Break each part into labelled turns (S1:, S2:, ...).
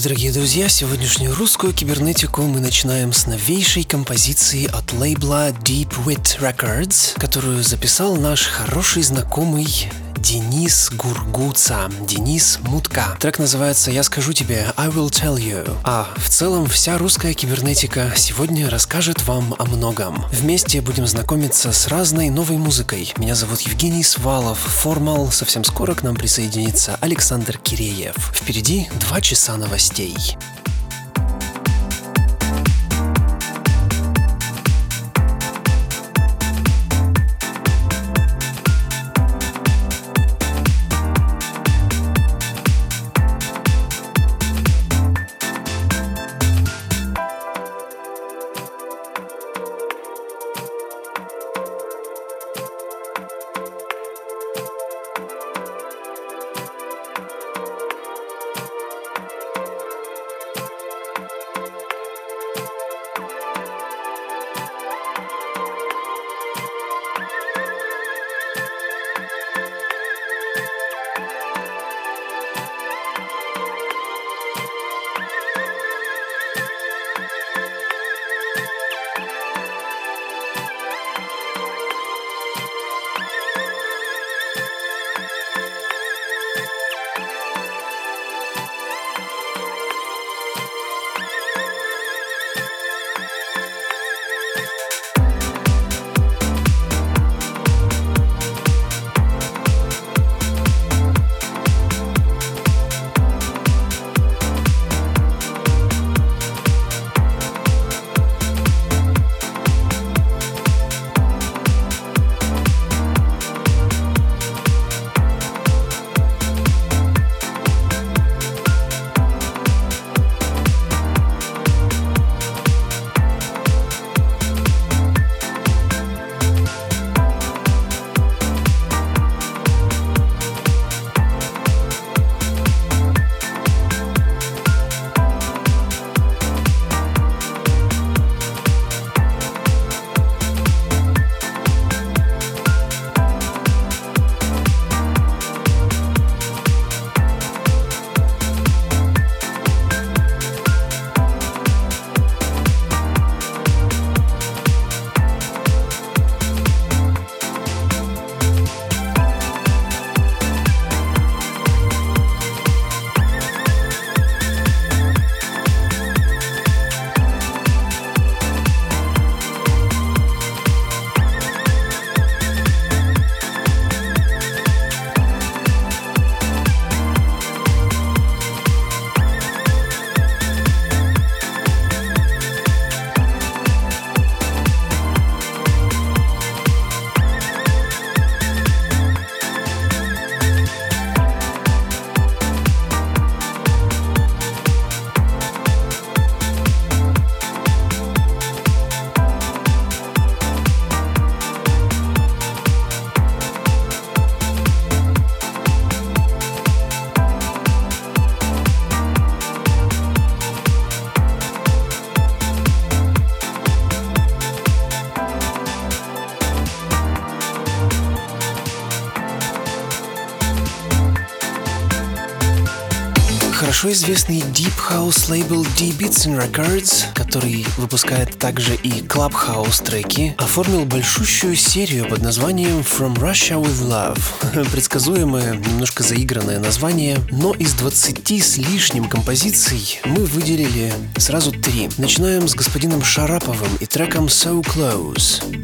S1: Ночи, дорогие друзья. Сегодняшнюю русскую кибернетику мы начинаем с новейшей композиции от лейбла Deep Wit Records, которую записал наш хороший знакомый Денис Гургуца, Денис Мутка. Трек называется «Я скажу тебе I will tell you». А в целом вся русская кибернетика сегодня расскажет вам о многом. Вместе будем знакомиться с разной новой музыкой. Меня зовут Евгений Свалов, Формал. Совсем скоро к нам присоединится Александр Киреев. Впереди два часа новостей. Хорошо известный Deep House лейбл D-Beats Records, который выпускает также и Clubhouse треки, оформил большущую серию под названием From Russia with Love. Предсказуемое, немножко заигранное название, но из 20 с лишним композиций мы выделили сразу три. Начинаем с господином Шараповым и треком So Close.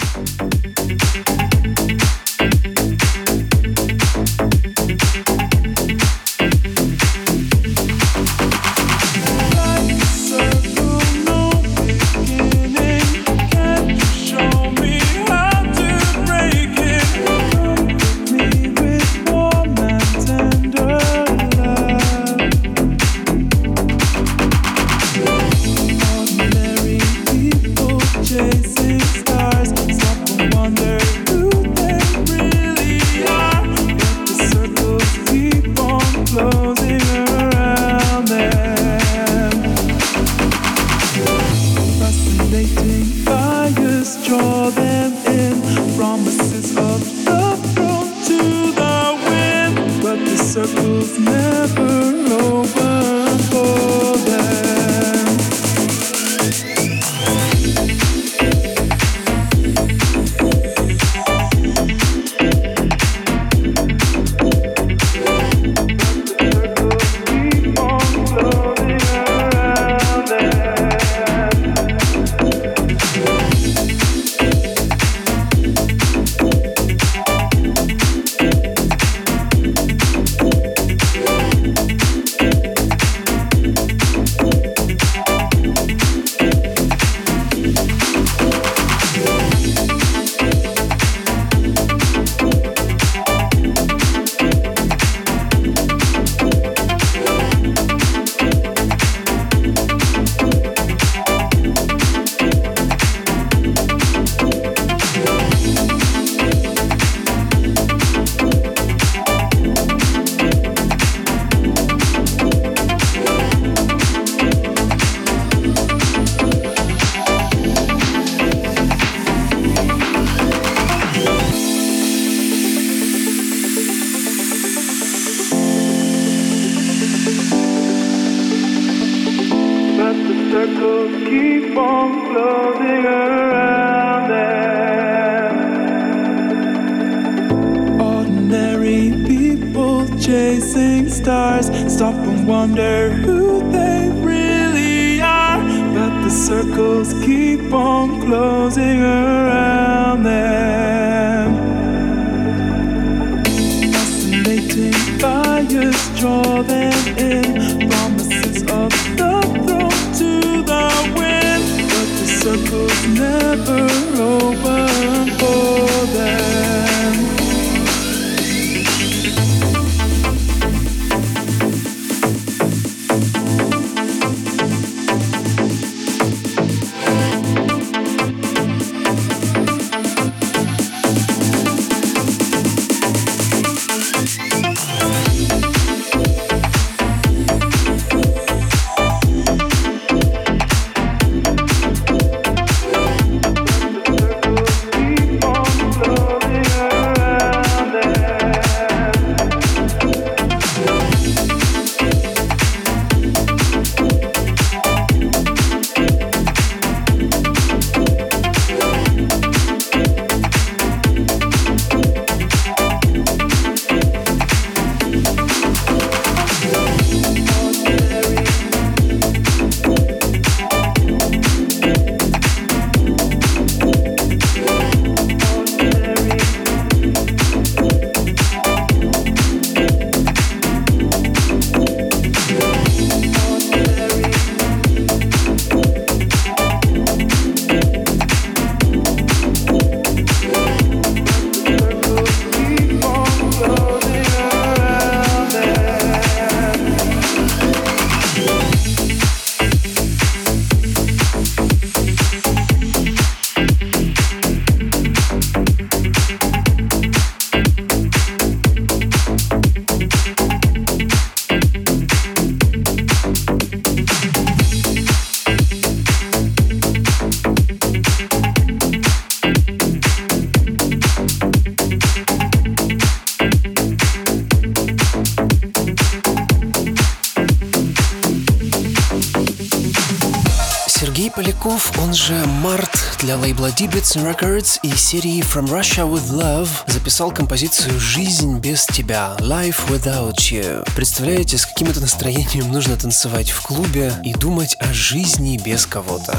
S1: же Март для лейбла Debits Records и серии From Russia with Love записал композицию «Жизнь без тебя» Life Without You. Представляете, с каким это настроением нужно танцевать в клубе и думать о жизни без кого-то.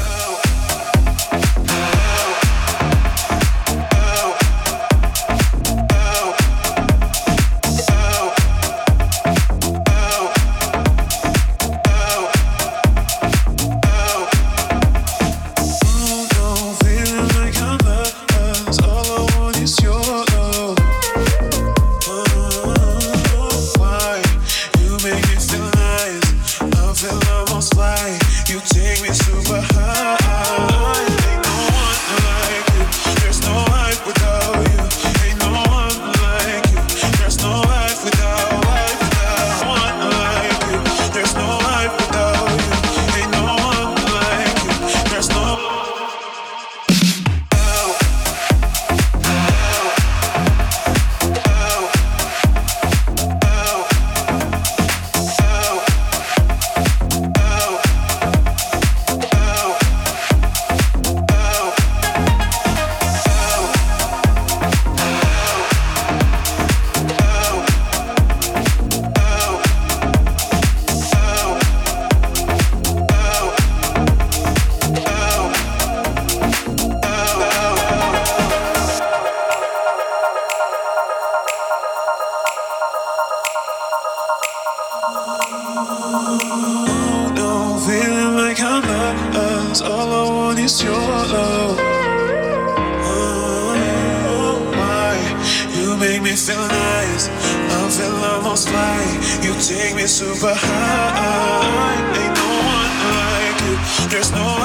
S2: there's no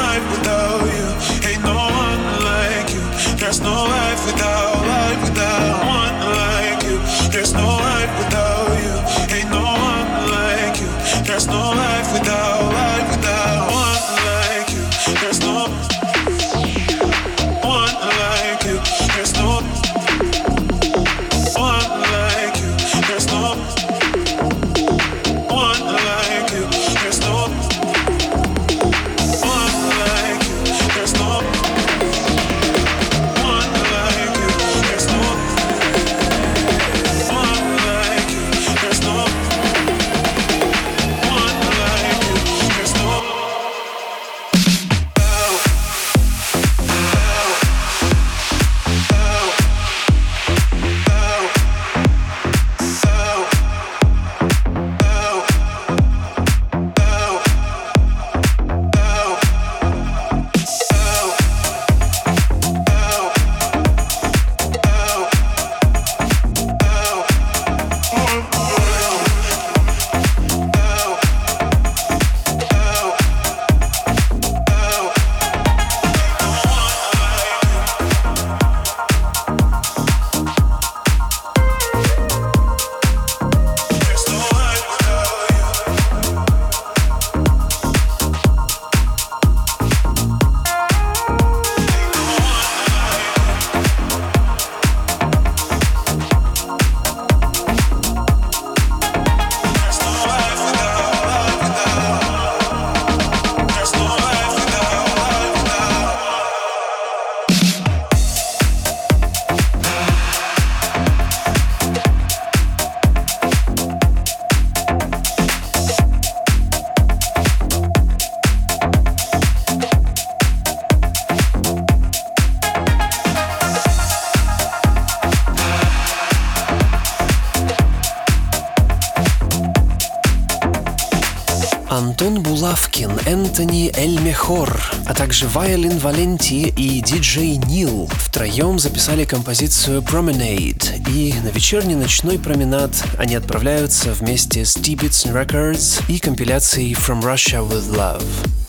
S1: Мехор, а также Вайолин Валенти и диджей Нил втроем записали композицию Promenade, и на вечерний ночной променад они отправляются вместе с T-Bits Records и компиляцией From Russia With Love.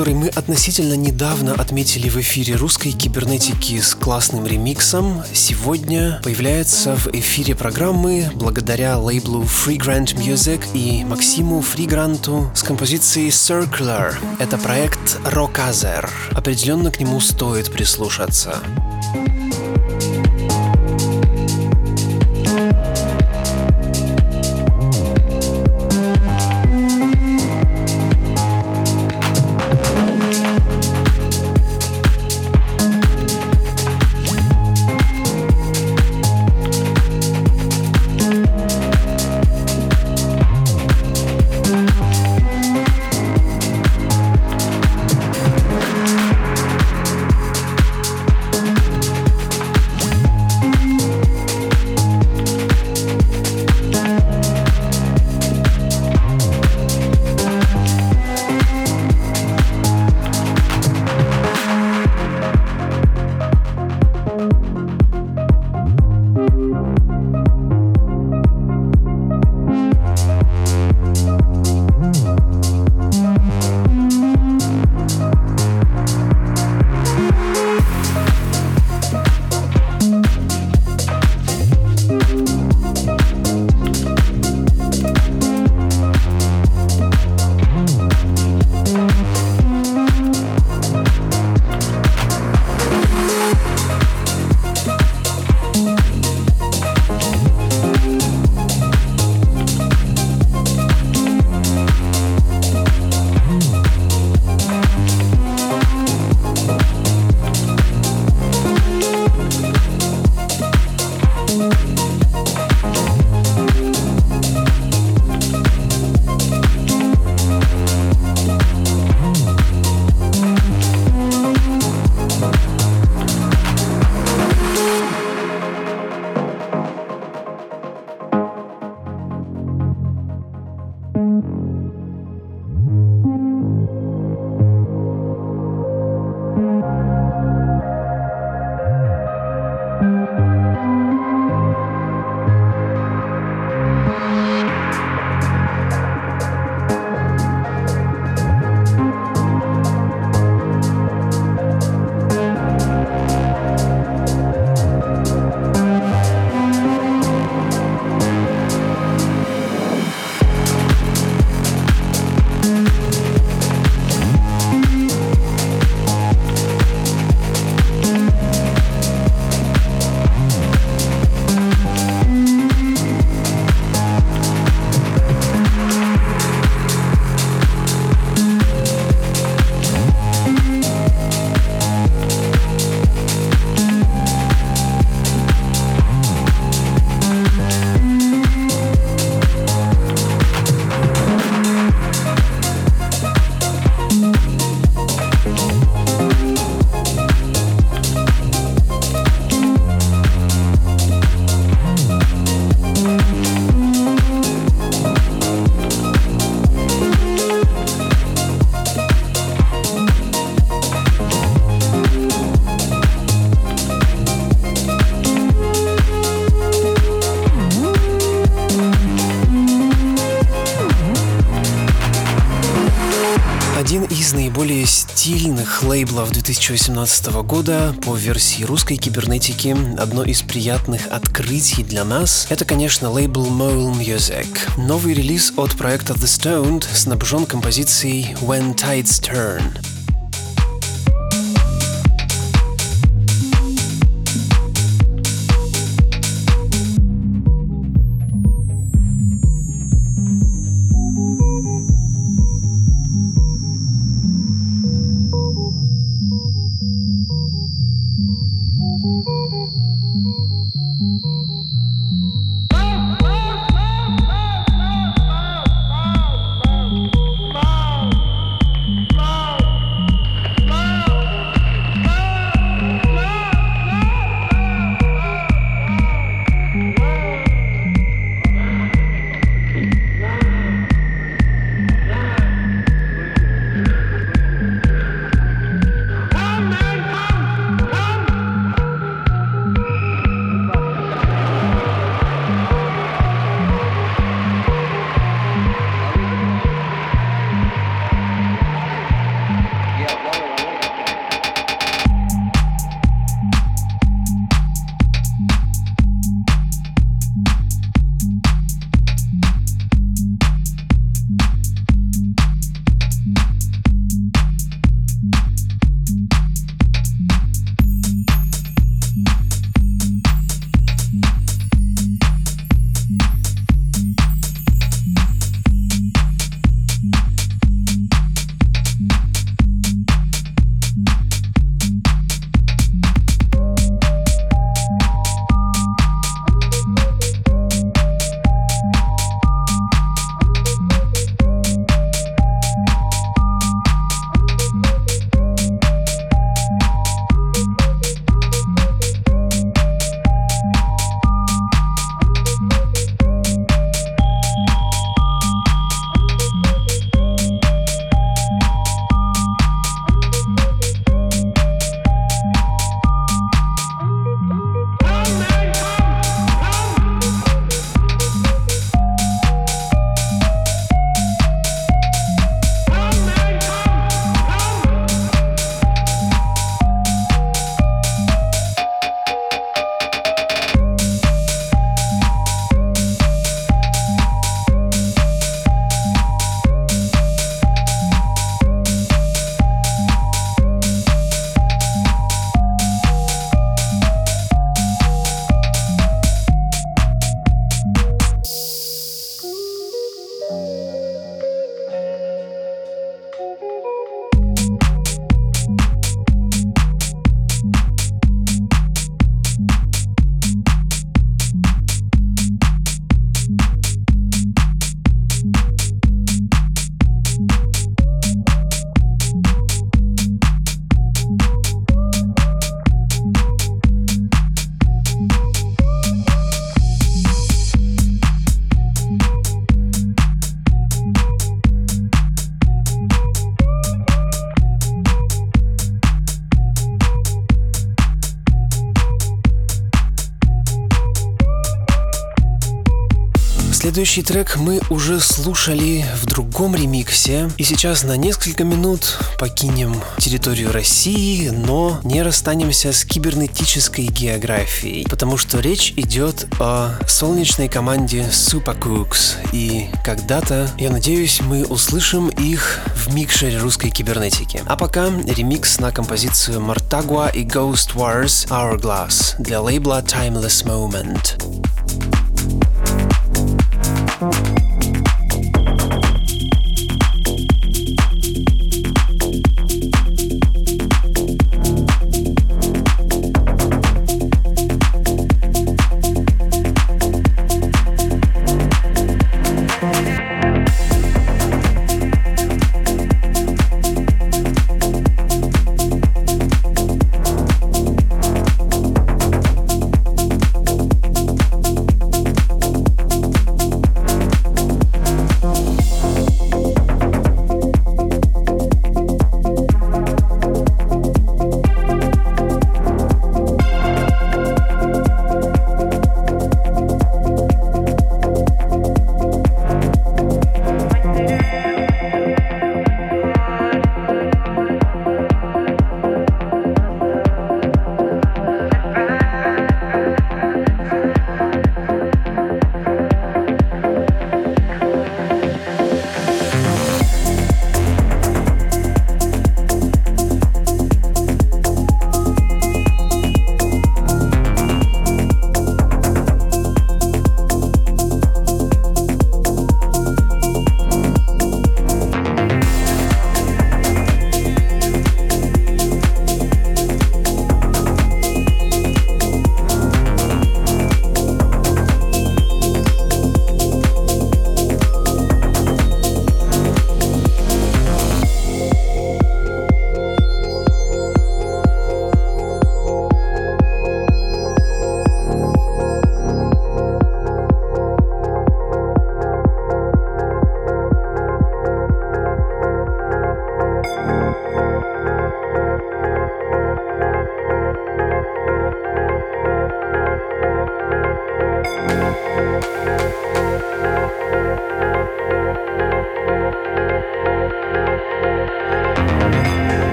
S1: Который мы относительно недавно отметили в эфире русской кибернетики с классным ремиксом, сегодня появляется в эфире программы благодаря лейблу Free Grant Music и Максиму Фригранту с композицией Circular. Это проект Rockazer. Определенно к нему стоит прислушаться. Лейблов 2018 года по версии русской кибернетики. Одно из приятных открытий для нас — это, конечно, лейбл Mole Music. Новый релиз от проекта The Stoned снабжен композицией When Tides Turn. Следующий трек мы уже слушали в другом ремиксе, и сейчас на несколько минут покинем территорию России, но не расстанемся с кибернетической географией, потому что речь идет о солнечной команде Supercooks, и когда-то, я надеюсь, мы услышим их в микшере русской кибернетики. А пока ремикс на композицию Martagua и Ghost Wars Hourglass для лейбла Timeless Moment.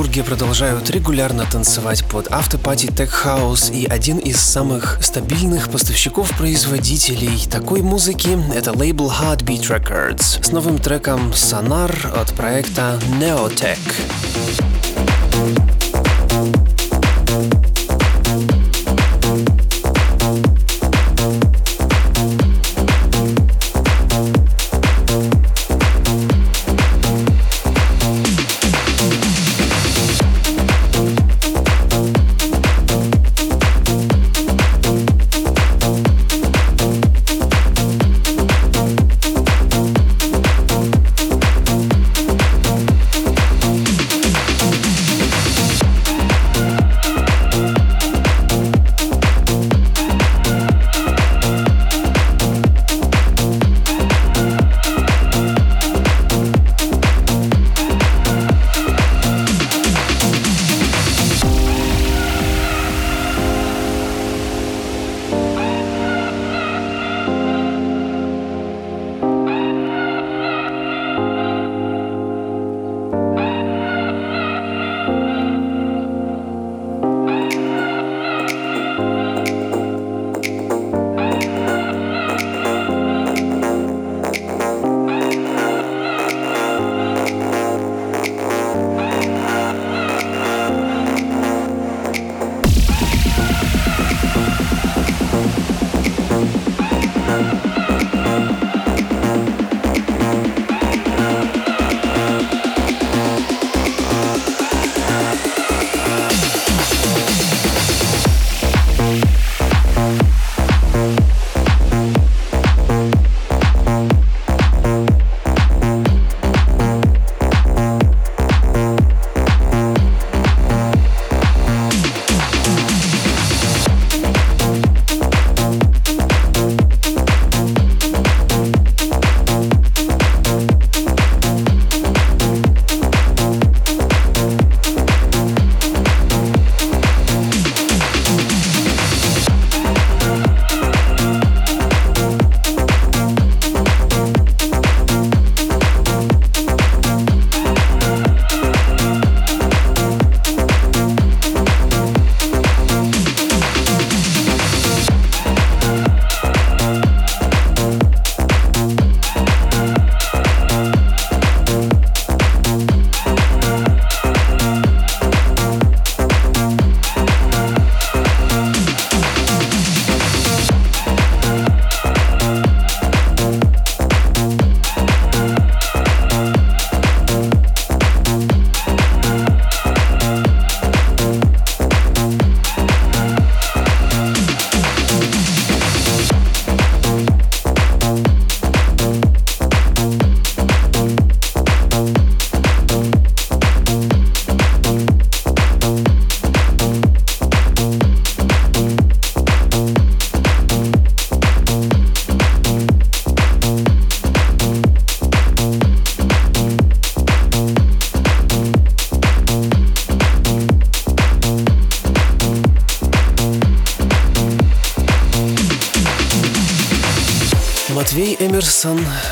S1: Санкт-Петербурге продолжают регулярно танцевать под автопати Tech House и один из самых стабильных поставщиков-производителей такой музыки — это лейбл Heartbeat Records с новым треком Sonar от проекта Neotech.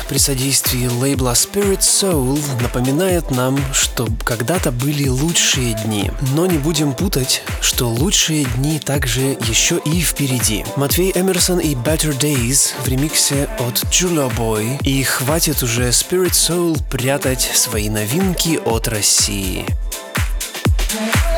S1: При содействии лейбла Spirit Soul напоминает нам, что когда-то были лучшие дни. Но не будем путать, что лучшие дни также еще и впереди. Матвей Эмерсон и Better Days в ремиксе от Julo Boy. И хватит уже Spirit Soul прятать свои новинки от России.
S3: better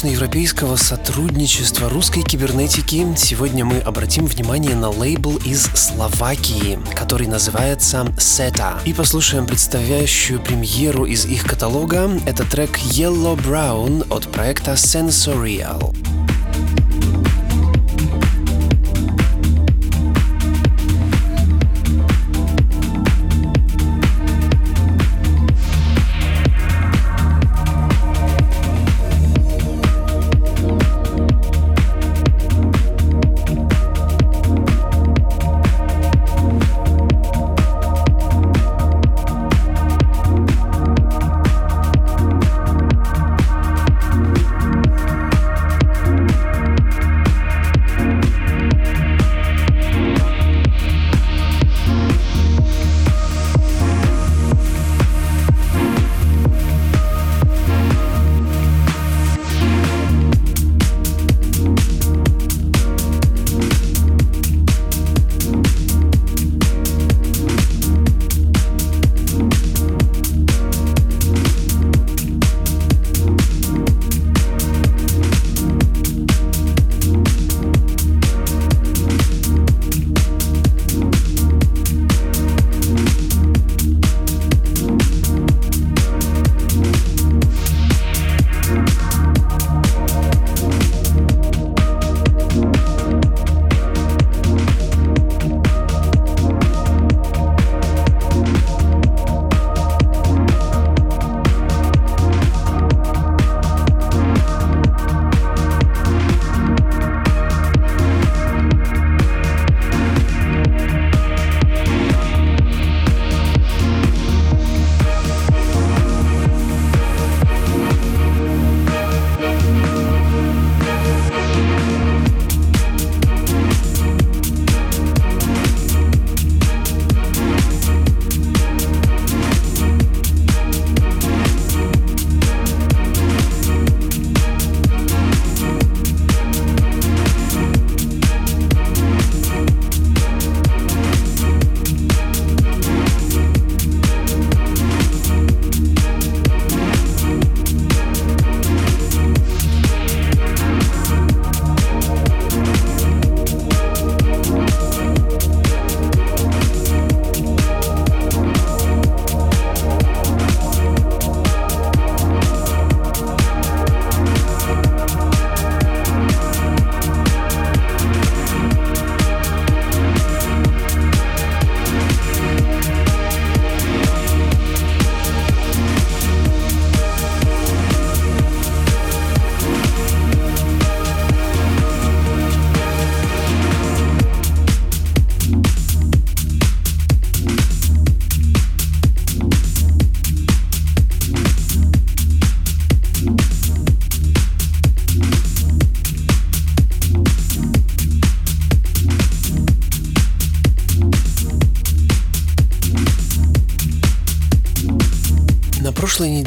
S1: восточноевропейского сотрудничества русской кибернетики сегодня мы обратим внимание на лейбл из Словакии, который называется Seta. И послушаем предстоящую премьеру из их каталога. Это трек Yellow Brown от проекта Sensorial.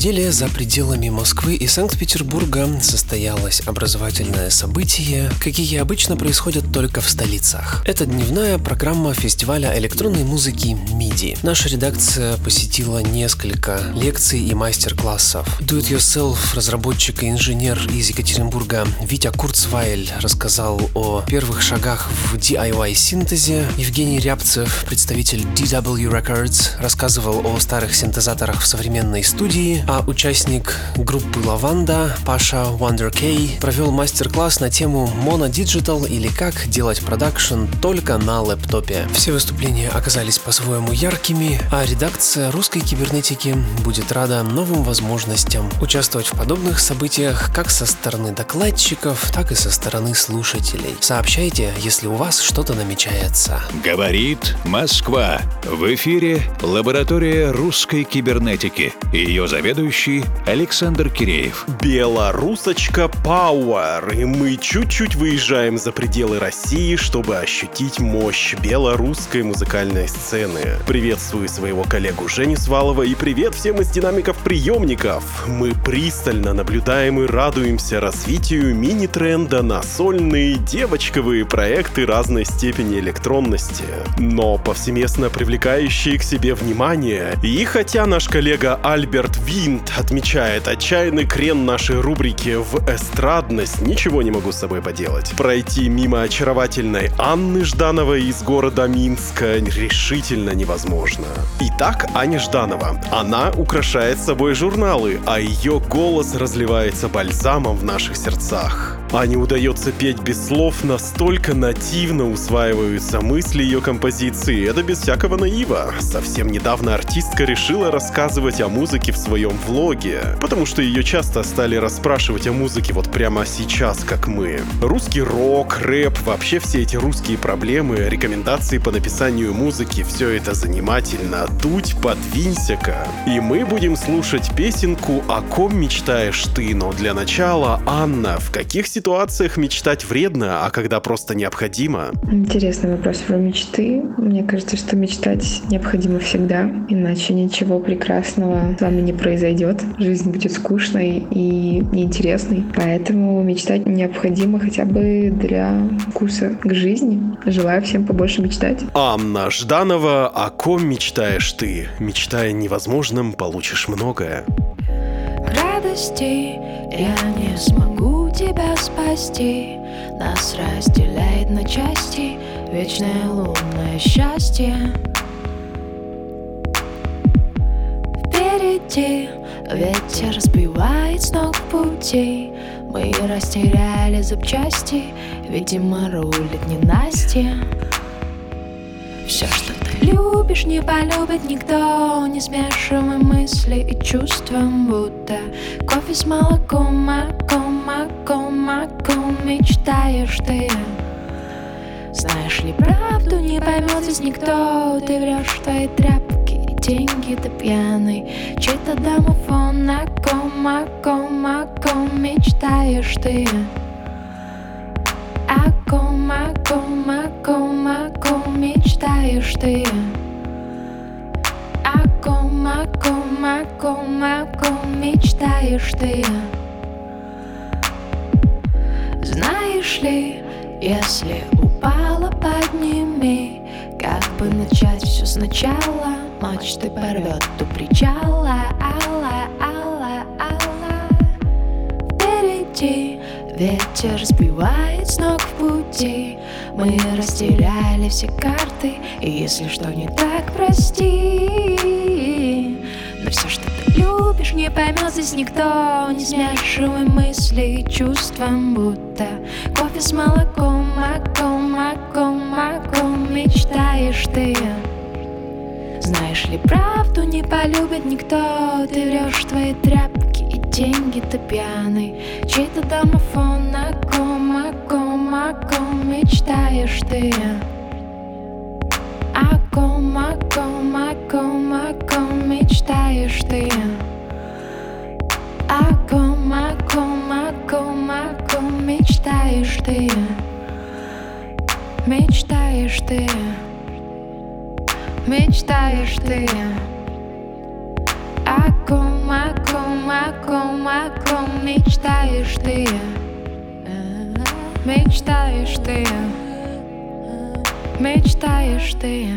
S1: Неделе за пределами Москвы и Санкт-Петербурга состоялось образовательное событие, какие обычно происходят только в столицах. Это дневная программа фестиваля электронной музыки MIDI. Наша редакция посетила несколько лекций и мастер-классов. Do-it-yourself разработчик и инженер из Екатеринбурга Витя Курцвайль рассказал о первых шагах в DIY-синтезе. Евгений Рябцев, представитель DW Records, рассказывал о старых синтезаторах в современной студии, а участник группы Лаванда Паша Wonder K провел мастер-класс на тему Mono Digital или как делать продакшн только на лэптопе. Все выступления оказались по-своему яркими, а редакция русской кибернетики будет рада новым возможностям участвовать в подобных событиях как со стороны докладчиков, так и со стороны слушателей. Сообщайте, если у вас что-то намечается.
S4: Говорит Москва. В эфире лаборатория русской кибернетики. Ее заведующий Александр Киреев.
S5: Белорусочка Пауэр. И мы чуть-чуть выезжаем за пределы России, чтобы ощутить мощь белорусской музыкальной сцены. Приветствую своего коллегу Женю Свалова и привет всем из динамиков приемников. Мы пристально наблюдаем и радуемся развитию мини-тренда на сольные девочковые проекты разной степени электронности, но повсеместно привлекающие к себе внимание. И хотя наш коллега Альберт Винт отмечает отчаянный крен нашей рубрики в эстрадность, ничего не могу с собой поделать. Пройти мимо очаровательной Анны Ждановой из города Минска решительно невозможно. Итак, Аня Жданова. Она украшает собой журналы, а ее голос разливается бальзамом в наших сердцах. Ане удается петь без слов, настолько нативно усваиваются мысли ее композиции. Это без всякого наива. Совсем недавно артистка решила рассказывать о музыке в своем влоге, потому что ее часто стали расспрашивать о музыке вот прямо сейчас, как мы. Русский рок, рэп, вообще все эти русские проблемы, рекомендации по написанию музыки, все это занимательно. Дуть, подвинься-ка. И мы будем слушать песенку «О ком мечтаешь ты?», но для начала, Анна, в каких ситуациях мечтать вредно, а когда просто необходимо?
S6: Интересный вопрос про мечты. Мне кажется, что мечтать необходимо всегда, иначе ничего прекрасного с вами не произойдет. Жизнь будет скучной и неинтересной. Поэтому мечтать необходимо хотя бы для курса к жизни. Желаю всем побольше мечтать.
S5: Анна Жданова «О ком мечтаешь ты?». Мечтая невозможным, получишь многое.
S7: радости Я не смогу тебя спасти. Нас разделяет на части Вечное лунное счастье. Впереди ветер сбивает с ног пути. Мы растеряли запчасти Видимо, рулит не Настя все, что любишь, не полюбит никто. Не смешивай мысли и чувства Будто кофе с молоком Маком, маком, маком. Мечтаешь ты. Знаешь ли правду, не поймет здесь никто. Ты врешь твои тряпки и деньги ты пьяный. Чей-то домофон на ком, маком, маком. Мечтаешь ты мечтаешь ты? О ком, о ком, о ком, о ком мечтаешь ты? Знаешь ли, если упала, подними Как бы начать все сначала Мачты порвет у причала Алла, алла, алла Впереди Ветер сбивает с ног в пути Мы растеряли все карты И если что не так, прости. Но все, что ты любишь, не поймет здесь никто. Не смешивай мысли и чувства Будто кофе с молоком Маком, маком, маком. Мечтаешь ты. Знаешь ли правду, не полюбит никто. Ты врешь твои тряпки и деньги ты пьяный Чей-то домофон на ком мечтаешь ты. О ком, о ком, о ком, о ком мечтаешь ты? О ком, о ком, о ком, о ком мечтаешь ты? Мечтаешь ты? Мечтаешь ты? О ком, о Мечтаешь ты Мечтаешь ты Мечтаешь ты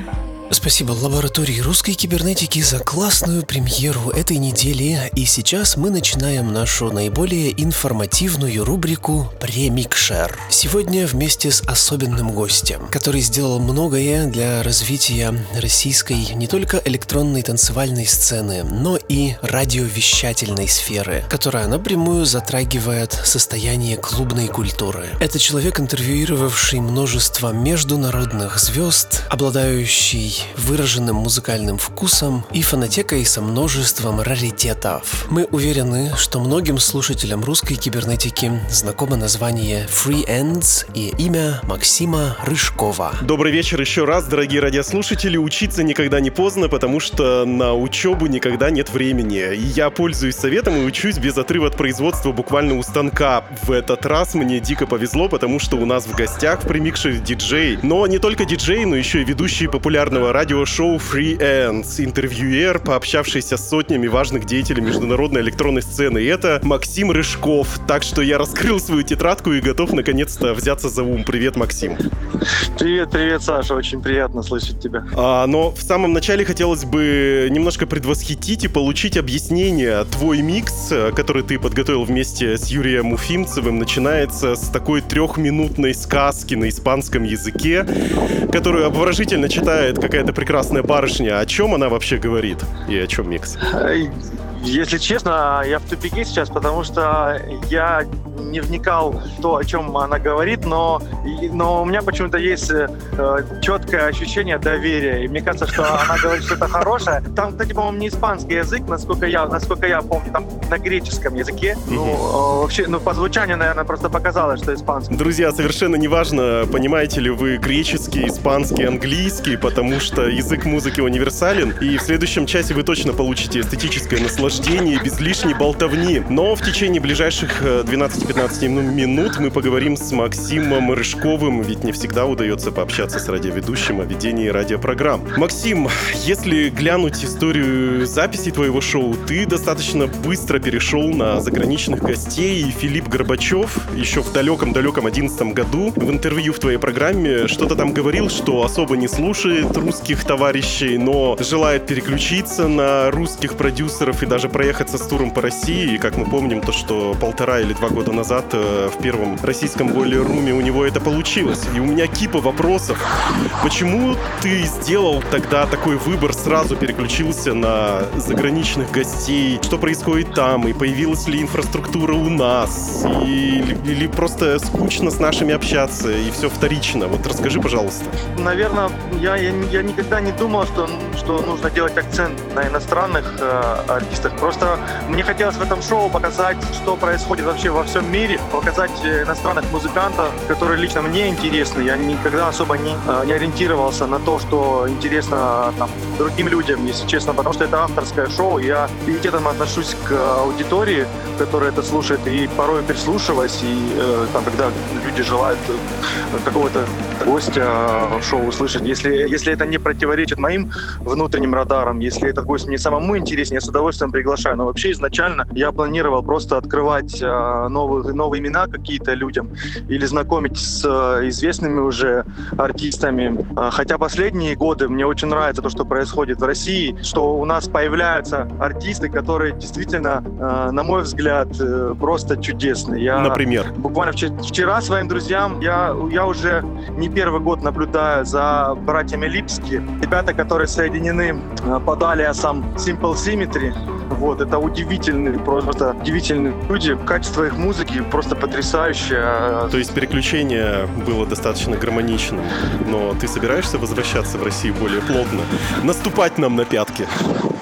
S1: Спасибо лаборатории русской кибернетики за классную премьеру этой недели. И сейчас мы начинаем нашу наиболее информативную рубрику «Премикшер». Сегодня вместе с особенным гостем, который сделал многое для развития российской не только электронной танцевальной сцены, но и радиовещательной сферы, которая напрямую затрагивает состояние клубной культуры. Это человек, интервьюировавший множество международных звезд, обладающий выраженным музыкальным вкусом и фонотекой со множеством раритетов. Мы уверены, что многим слушателям русской кибернетики знакомо название Free Ends и имя Максима Рыжкова.
S5: Добрый вечер еще раз, дорогие радиослушатели. Учиться никогда не поздно, потому что на учебу никогда нет времени. Я пользуюсь советом и учусь без отрыва от производства буквально у станка. В этот раз мне дико повезло, потому что у нас в гостях в примикше диджей. Но не только диджей, но еще и ведущий популярного радиошоу Free Ends, интервьюер, пообщавшийся с сотнями важных деятелей международной электронной сцены. И это Максим Рыжков. Так что я раскрыл свою тетрадку и готов наконец-то взяться за ум. Привет, Максим.
S8: Привет, привет, Саша. Очень приятно слышать тебя.
S5: А, но в самом начале хотелось бы немножко предвосхитить и получить объяснение. Твой микс, который ты подготовил вместе с Юрием Уфимцевым, начинается с такой трехминутной сказки на испанском языке, которую обворожительно читает какая-то прекрасная барышня. О чем она вообще говорит? И о чем микс?
S8: Если честно, я в тупике сейчас, потому что я не вникал в то, о чем она говорит, но, но у меня почему-то есть э, четкое ощущение доверия. И мне кажется, что она говорит что-то хорошее. Там, кстати, по-моему, не испанский язык, насколько я, насколько я помню, там на греческом языке. Ну, э, вообще, ну, по звучанию, наверное, просто показалось, что испанский.
S5: Друзья, совершенно неважно, понимаете ли вы греческий, испанский, английский, потому что язык музыки универсален, и в следующем часе вы точно получите эстетическое наслаждение без лишней болтовни. Но в течение ближайших 12-15 минут мы поговорим с Максимом Рыжковым, ведь не всегда удается пообщаться с радиоведущим о ведении радиопрограмм. Максим, если глянуть историю записи твоего шоу, ты достаточно быстро перешел на заграничных гостей, и Филипп Горбачев еще в далеком-далеком 11 году в интервью в твоей программе что-то там говорил, что особо не слушает русских товарищей, но желает переключиться на русских продюсеров и даже проехаться с туром по России. И как мы помним, то, что полтора или два года назад э, в первом российском бойлер-руме у него это получилось. И у меня кипа вопросов. Почему ты сделал тогда такой выбор, сразу переключился на заграничных гостей? Что происходит там? И появилась ли инфраструктура у нас? И, или, просто скучно с нашими общаться, и все вторично? Вот расскажи, пожалуйста.
S8: Наверное, я, я, я никогда не думал, что, что нужно делать акцент на иностранных э, артистах. Просто мне хотелось в этом шоу показать, что происходит вообще во всем мире, показать иностранных музыкантов, которые лично мне интересны. Я никогда особо не, э, не ориентировался на то, что интересно там, другим людям, если честно, потому что это авторское шоу. Я пиететом отношусь к аудитории, которая это слушает, и порой прислушиваясь, и э, там, когда люди желают э, какого-то гостя в шоу услышать, если, если это не противоречит моим внутренним радарам, если этот гость мне самому интересен, я с удовольствием приглашаю. Но вообще изначально я планировал просто открывать э, новые, новые имена какие-то людям или знакомить с э, известными уже артистами. Э, хотя последние годы мне очень нравится то, что происходит в России, что у нас появляются артисты, которые действительно, на мой взгляд, э, просто чудесные. Я
S5: Например?
S8: Буквально вчера, вчера своим друзьям я, я уже не первый год наблюдаю за братьями Липски. Ребята, которые соединены под алиасом Simple Symmetry. Вот, это удивительные, просто удивительные люди. Качество их музыки просто потрясающее.
S5: То есть переключение было достаточно гармоничным, но ты собираешься возвращаться в Россию более плотно? Наступать нам на пятки?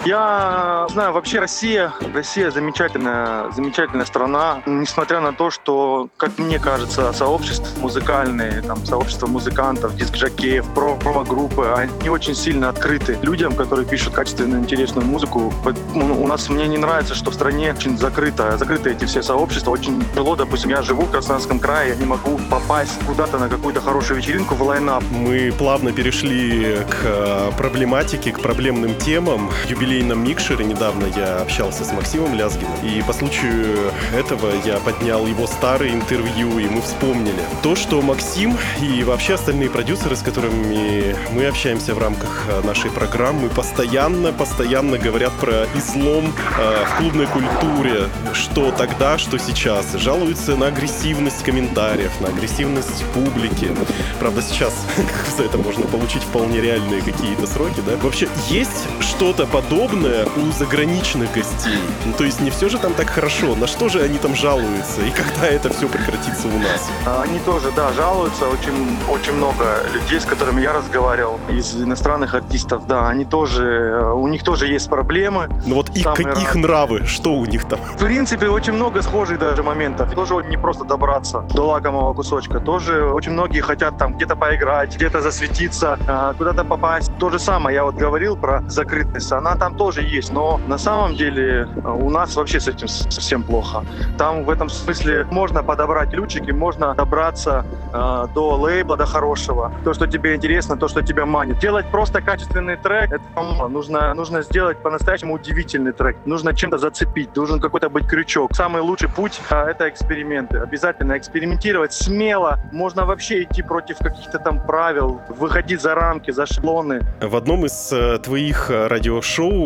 S8: Я знаю, вообще Россия, Россия замечательная, замечательная страна, несмотря на то, что, как мне кажется, сообщества музыкальные, там, сообщество музыкантов, диск-жокеев, про промо-группы, они очень сильно открыты людям, которые пишут качественную, интересную музыку. У нас мне не нравится, что в стране очень закрыто, закрыты эти все сообщества, очень тяжело, допустим, я живу в Краснодарском крае, я не могу попасть куда-то на какую-то хорошую вечеринку в лайнап.
S5: Мы плавно перешли к проблематике, к проблемным темам. Юбилей юбилейном микшере недавно я общался с Максимом Лязгиным, и по случаю этого я поднял его старые интервью, и мы вспомнили то, что Максим и вообще остальные продюсеры, с которыми мы общаемся в рамках э, нашей программы, постоянно, постоянно говорят про излом э, в клубной культуре, что тогда, что сейчас. Жалуются на агрессивность комментариев, на агрессивность публики. Правда, сейчас за это можно получить вполне реальные какие-то сроки, да? Вообще, есть что-то подобное у заграничных гостей? Ну, то есть не все же там так хорошо. На что же они там жалуются? И когда это все прекратится у нас?
S8: А, Они тоже, да, жалуются. Очень, очень много людей, с которыми я разговаривал, из иностранных артистов, да, они тоже, э, у них тоже есть проблемы.
S5: Ну вот их,
S8: Самые
S5: их нравы, что у них там?
S8: В принципе, очень много схожих даже моментов. Тоже не просто добраться до лакомого кусочка. Тоже очень многие хотят там где-то поиграть, где-то засветиться, а, куда-то попасть. То же самое, я вот говорил про закрытость. Она там тоже есть, но на самом деле а, у нас вообще с этим совсем плохо. Там в этом смысле можно подобрать ключики, можно добраться а, до лейбла, до хорошего. То, что тебе интересно, то, что тебя манит. Делать просто качественный трек, это нужно, нужно сделать по-настоящему удивительный трек. Нужно чем-то зацепить, должен какой-то быть крючок. Самый лучший путь а, это эксперименты. Обязательно экспериментировать смело. Можно вообще идти против каких-то там правил, выходить за рамки, за шаблоны.
S5: В одном из э, твоих э, радиошоу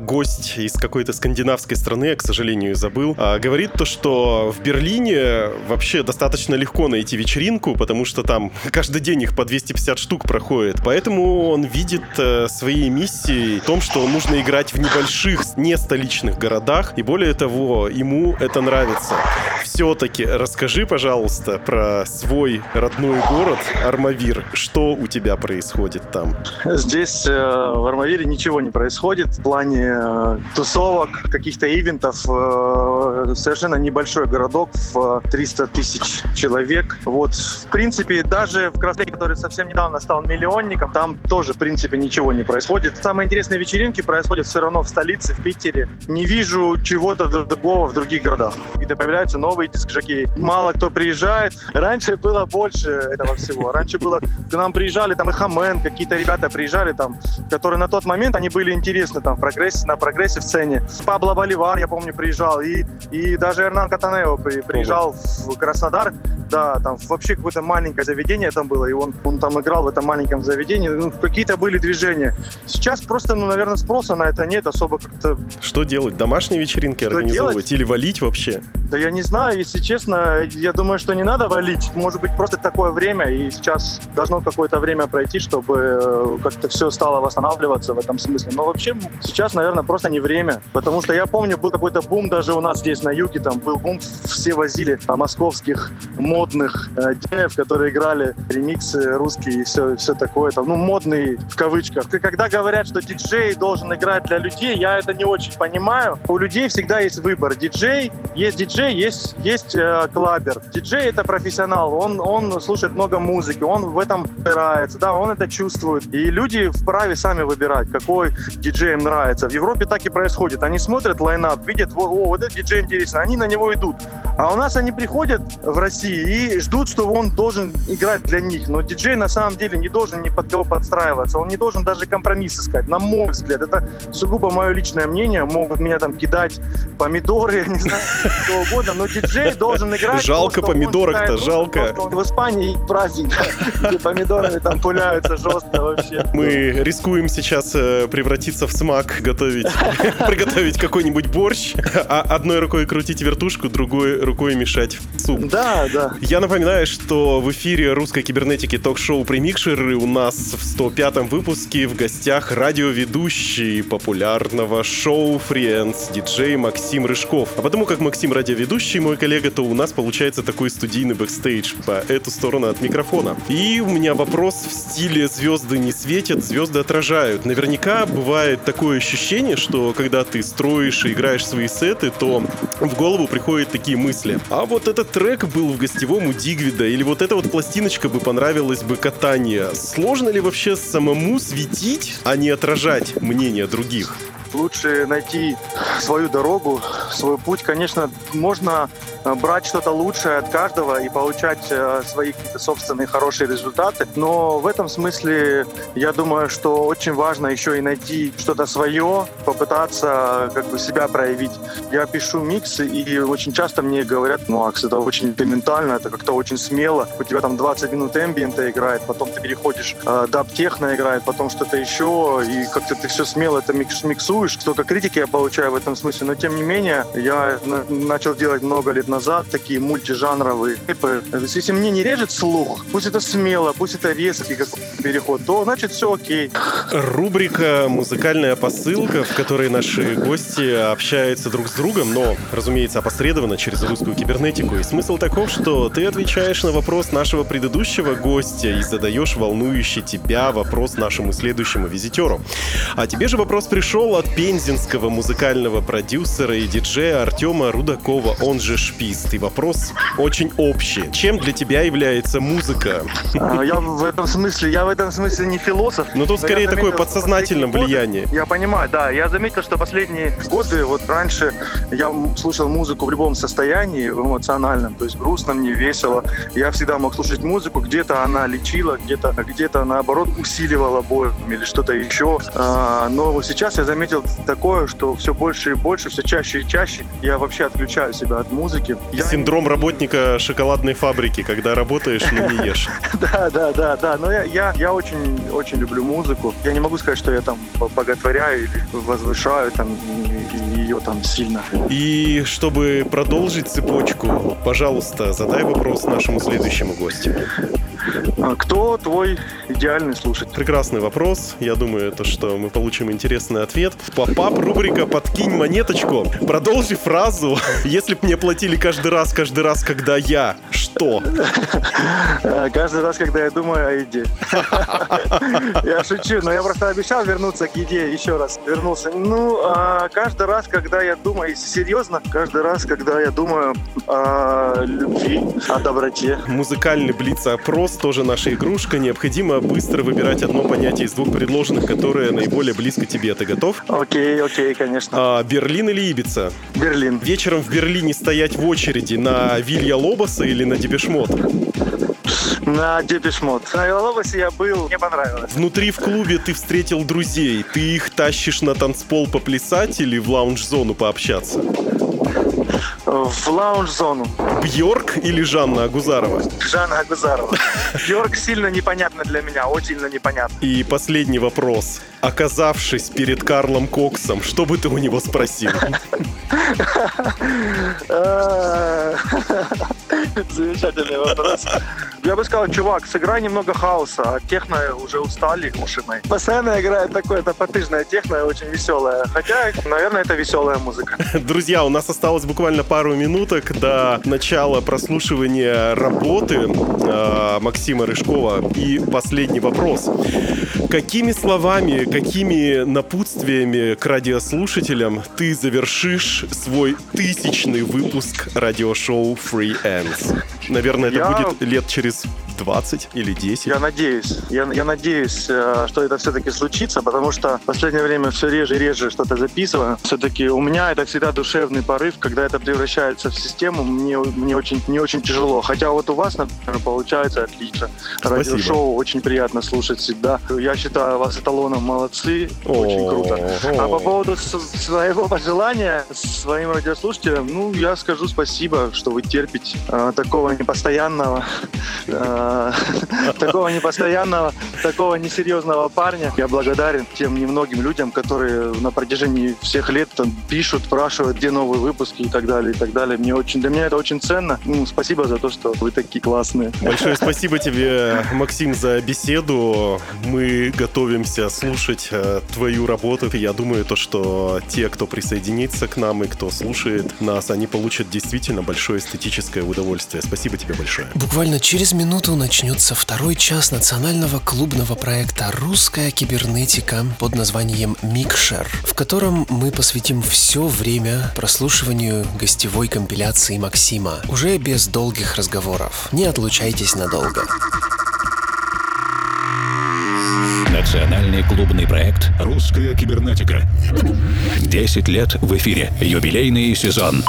S5: гость из какой-то скандинавской страны, я, к сожалению, забыл, а, говорит то, что в Берлине вообще достаточно легко найти вечеринку, потому что там каждый день их по 250 штук проходит. Поэтому он видит э, своей миссией в том, что нужно играть в небольших, не столичных городах, и более того, ему это нравится. Все-таки расскажи, пожалуйста, про свой родной город Армавир. Что у тебя происходит там?
S8: Здесь э, в Армавире ничего не происходит в плане э, тусовок, каких-то ивентов. Э, совершенно небольшой городок в э, 300 тысяч человек. Вот, в принципе, даже в Красноярске, который совсем недавно стал миллионником, там тоже, в принципе, ничего не происходит. Самые интересные вечеринки происходят все равно в столице, в Питере. Не вижу чего-то другого в других городах, где появляются новые дискжоки. Мало кто приезжает. Раньше было больше этого всего. Раньше было, к нам приезжали там и Хамен, какие-то ребята приезжали там, которые на тот момент, они были интересны там в прогрессе, на прогрессе в сцене. Пабло Боливар, я помню, приезжал, и, и даже Эрнан Катанео при- приезжал в Краснодар, да, там вообще какое-то маленькое заведение там было, и он, он там играл в этом маленьком заведении, ну, какие-то были движения. Сейчас просто, ну, наверное, спроса на это нет, особо как-то
S5: Что делать? Домашние вечеринки
S8: Что
S5: организовывать
S8: делать?
S5: или валить вообще?
S8: Да я не знаю, если честно, я думаю, что не надо валить. Может быть, просто такое время, и сейчас должно какое-то время пройти, чтобы э, как-то все стало восстанавливаться в этом смысле. Но вообще сейчас, наверное, просто не время. Потому что я помню, был какой-то бум даже у нас здесь на юге, там был бум, все возили а, московских модных э, диджеев, которые играли ремиксы русские и все, все такое. Там, ну, модные в кавычках. Когда говорят, что диджей должен играть для людей, я это не очень понимаю. У людей всегда есть выбор. Диджей, есть диджей, есть, есть э, клабер. Диджей — это профессионал, он, он слушает много музыки, он в этом разбирается, да, он это чувствует. И люди вправе сами выбирать, какой диджей им нравится. В Европе так и происходит. Они смотрят лайнап, видят, о, о, вот этот диджей интересный, они на него идут. А у нас они приходят в России и ждут, что он должен играть для них. Но диджей на самом деле не должен ни под кого подстраиваться, он не должен даже компромисс искать, на мой взгляд. Это сугубо мое личное мнение, могут меня там кидать помидоры, не знаю, что угодно, но диджей должен играть.
S5: Жалко помидорок-то, жалко.
S8: В Испании праздник, где помидорами там пуляются жестко вообще.
S5: Мы рискуем сейчас э, превратиться в смак, готовить, приготовить какой-нибудь борщ, а одной рукой крутить вертушку, другой рукой мешать суп.
S8: Да, да.
S5: Я напоминаю, что в эфире русской кибернетики ток-шоу «Премикшеры» у нас в 105-м выпуске в гостях радиоведущий популярного шоу «Friends» диджей Максим Рыжков. А потому как Максим радиоведущий, мой коллега, то у нас получается такой студийный бэкстейдж по эту сторону от микрофона. И у меня вопрос в стиле «звезды не светят, звезды отражают». Наверняка бывает такое ощущение, что когда ты строишь и играешь свои сеты, то в голову приходят такие мысли. А вот этот трек был в гостевом у Дигвида, или вот эта вот пластиночка бы понравилась бы катание. Сложно ли вообще самому светить, а не отражать мнение других?
S8: лучше найти свою дорогу, свой путь. Конечно, можно брать что-то лучшее от каждого и получать э, свои какие-то собственные хорошие результаты. Но в этом смысле я думаю, что очень важно еще и найти что-то свое, попытаться как бы себя проявить. Я пишу миксы, и очень часто мне говорят, ну, Акс, это очень экспериментально, это как-то очень смело. У тебя там 20 минут эмбиента играет, потом ты переходишь, э, даб-техно играет, потом что-то еще, и как-то ты все смело это микс миксуешь. Столько критики я получаю в этом смысле, но тем не менее, я на- начал делать много лет назад такие мультижанровые клипы. Если мне не режет слух, пусть это смело, пусть это резкий переход, то значит все окей.
S5: Рубрика «Музыкальная посылка», в которой наши гости общаются друг с другом, но, разумеется, опосредованно через русскую кибернетику. И смысл таков, что ты отвечаешь на вопрос нашего предыдущего гостя и задаешь волнующий тебя вопрос нашему следующему визитеру. А тебе же вопрос пришел от пензенского музыкального продюсера и диджея Артема Рудакова, он же И вопрос очень общий. Чем для тебя является музыка?
S8: А, Я в этом смысле, я в этом смысле не философ.
S5: Ну, тут
S8: Но
S5: скорее
S8: я
S5: такое
S8: последние
S5: влиянии.
S8: годы- Я понимаю, да. Я заметил, что последние годы, вот раньше я слушал музыку в любом состоянии, в эмоциональном, то есть грустно мне, весело. Я всегда мог слушать музыку, где-то она лечила, где-то где-то наоборот усиливала боль или что-то еще. А, Но вот сейчас я заметил такое, что все больше и больше, все чаще и чаще я вообще отключаю себя от музыки. Я
S5: Синдром работника шоколадной фабрики, когда работаешь, но не ешь.
S8: Да, да, да, да. Но я, я, я очень, очень люблю музыку. Я не могу сказать, что я там боготворяю или возвышаю там ее там сильно.
S5: И чтобы продолжить цепочку, пожалуйста, задай вопрос нашему следующему гостю.
S8: А Кто твой идеальный слушатель?
S5: Прекрасный вопрос. Я думаю, то, что мы получим интересный ответ. Попап, рубрика «Подкинь монеточку». Продолжи фразу. Если б мне платили каждый раз, каждый раз, когда я... Что?
S8: Э, Каждый раз, когда я думаю о еде. Я шучу, но я просто обещал вернуться к еде еще раз. Вернулся. Ну, а каждый раз, когда я думаю, серьезно, каждый раз, когда я думаю о любви, о доброте.
S5: Музыкальный блиц-опрос, тоже наша игрушка. Необходимо быстро выбирать одно понятие из двух предложенных, которое наиболее близко тебе. Ты готов?
S8: Окей, окей, конечно.
S5: А, Берлин или Ибица?
S8: Берлин.
S5: Вечером в Берлине стоять в очереди на Вилья Лобоса или на Депешмот?
S8: На Депешмот. На Вилолобосе я был, мне понравилось.
S5: Внутри в клубе ты встретил друзей. Ты их тащишь на танцпол поплясать или в лаунж-зону пообщаться?
S8: В лаунж-зону.
S5: Бьорк или Жанна Агузарова?
S8: Жанна Агузарова. Йорк сильно непонятно для меня, очень сильно непонятно.
S5: И последний вопрос. Оказавшись перед Карлом Коксом, что бы ты у него спросил?
S8: Э, Замечательный вопрос. Я бы сказал, чувак, сыграй немного хаоса, а техно уже устали уши мои. Постоянно играет такое топотыжное техно, очень веселое. Хотя, наверное, это веселая музыка.
S5: Друзья, у нас осталось буквально пару минуток до начала прослушивания работы э, Максима Рыжкова. И последний вопрос. Какими словами, какими напутствиями к радиослушателям ты завершишь свой тысячный выпуск радиошоу Free Ends? Наверное, это
S8: Я-
S5: будет лет через 20 или 10.
S8: Я надеюсь, я, я надеюсь, э, что это все-таки случится, потому что в последнее время все реже и реже что-то записываю. Все-таки у меня это всегда душевный порыв, когда это превращается в систему, мне, мне очень, не очень тяжело. Хотя вот у вас, например, получается отлично.
S5: Спасибо.
S8: Радиошоу очень приятно слушать всегда. Я считаю вас эталоном молодцы, очень круто. А по поводу своего пожелания своим радиослушателям, ну, я скажу спасибо, что вы терпите э, такого непостоянного, э, такого непостоянного, такого несерьезного парня. Я благодарен тем немногим людям, которые на протяжении всех лет там, пишут, спрашивают, где новые выпуски и так далее, и так далее. Мне очень, для меня это очень ценно. Ну, спасибо за то, что вы такие классные.
S5: Большое спасибо тебе, Максим, за беседу. Мы готовимся слушать э, твою работу. Я думаю, то, что те, кто присоединится к нам и кто слушает нас, они получат действительно большое эстетическое удовольствие. Спасибо тебе большое.
S1: Буквально через минуту начнется второй час национального клубного проекта «Русская кибернетика» под названием «Микшер», в котором мы посвятим все время прослушиванию гостевой компиляции Максима, уже без долгих разговоров. Не отлучайтесь надолго.
S4: Национальный клубный проект «Русская кибернетика». 10 лет в эфире. Юбилейный сезон.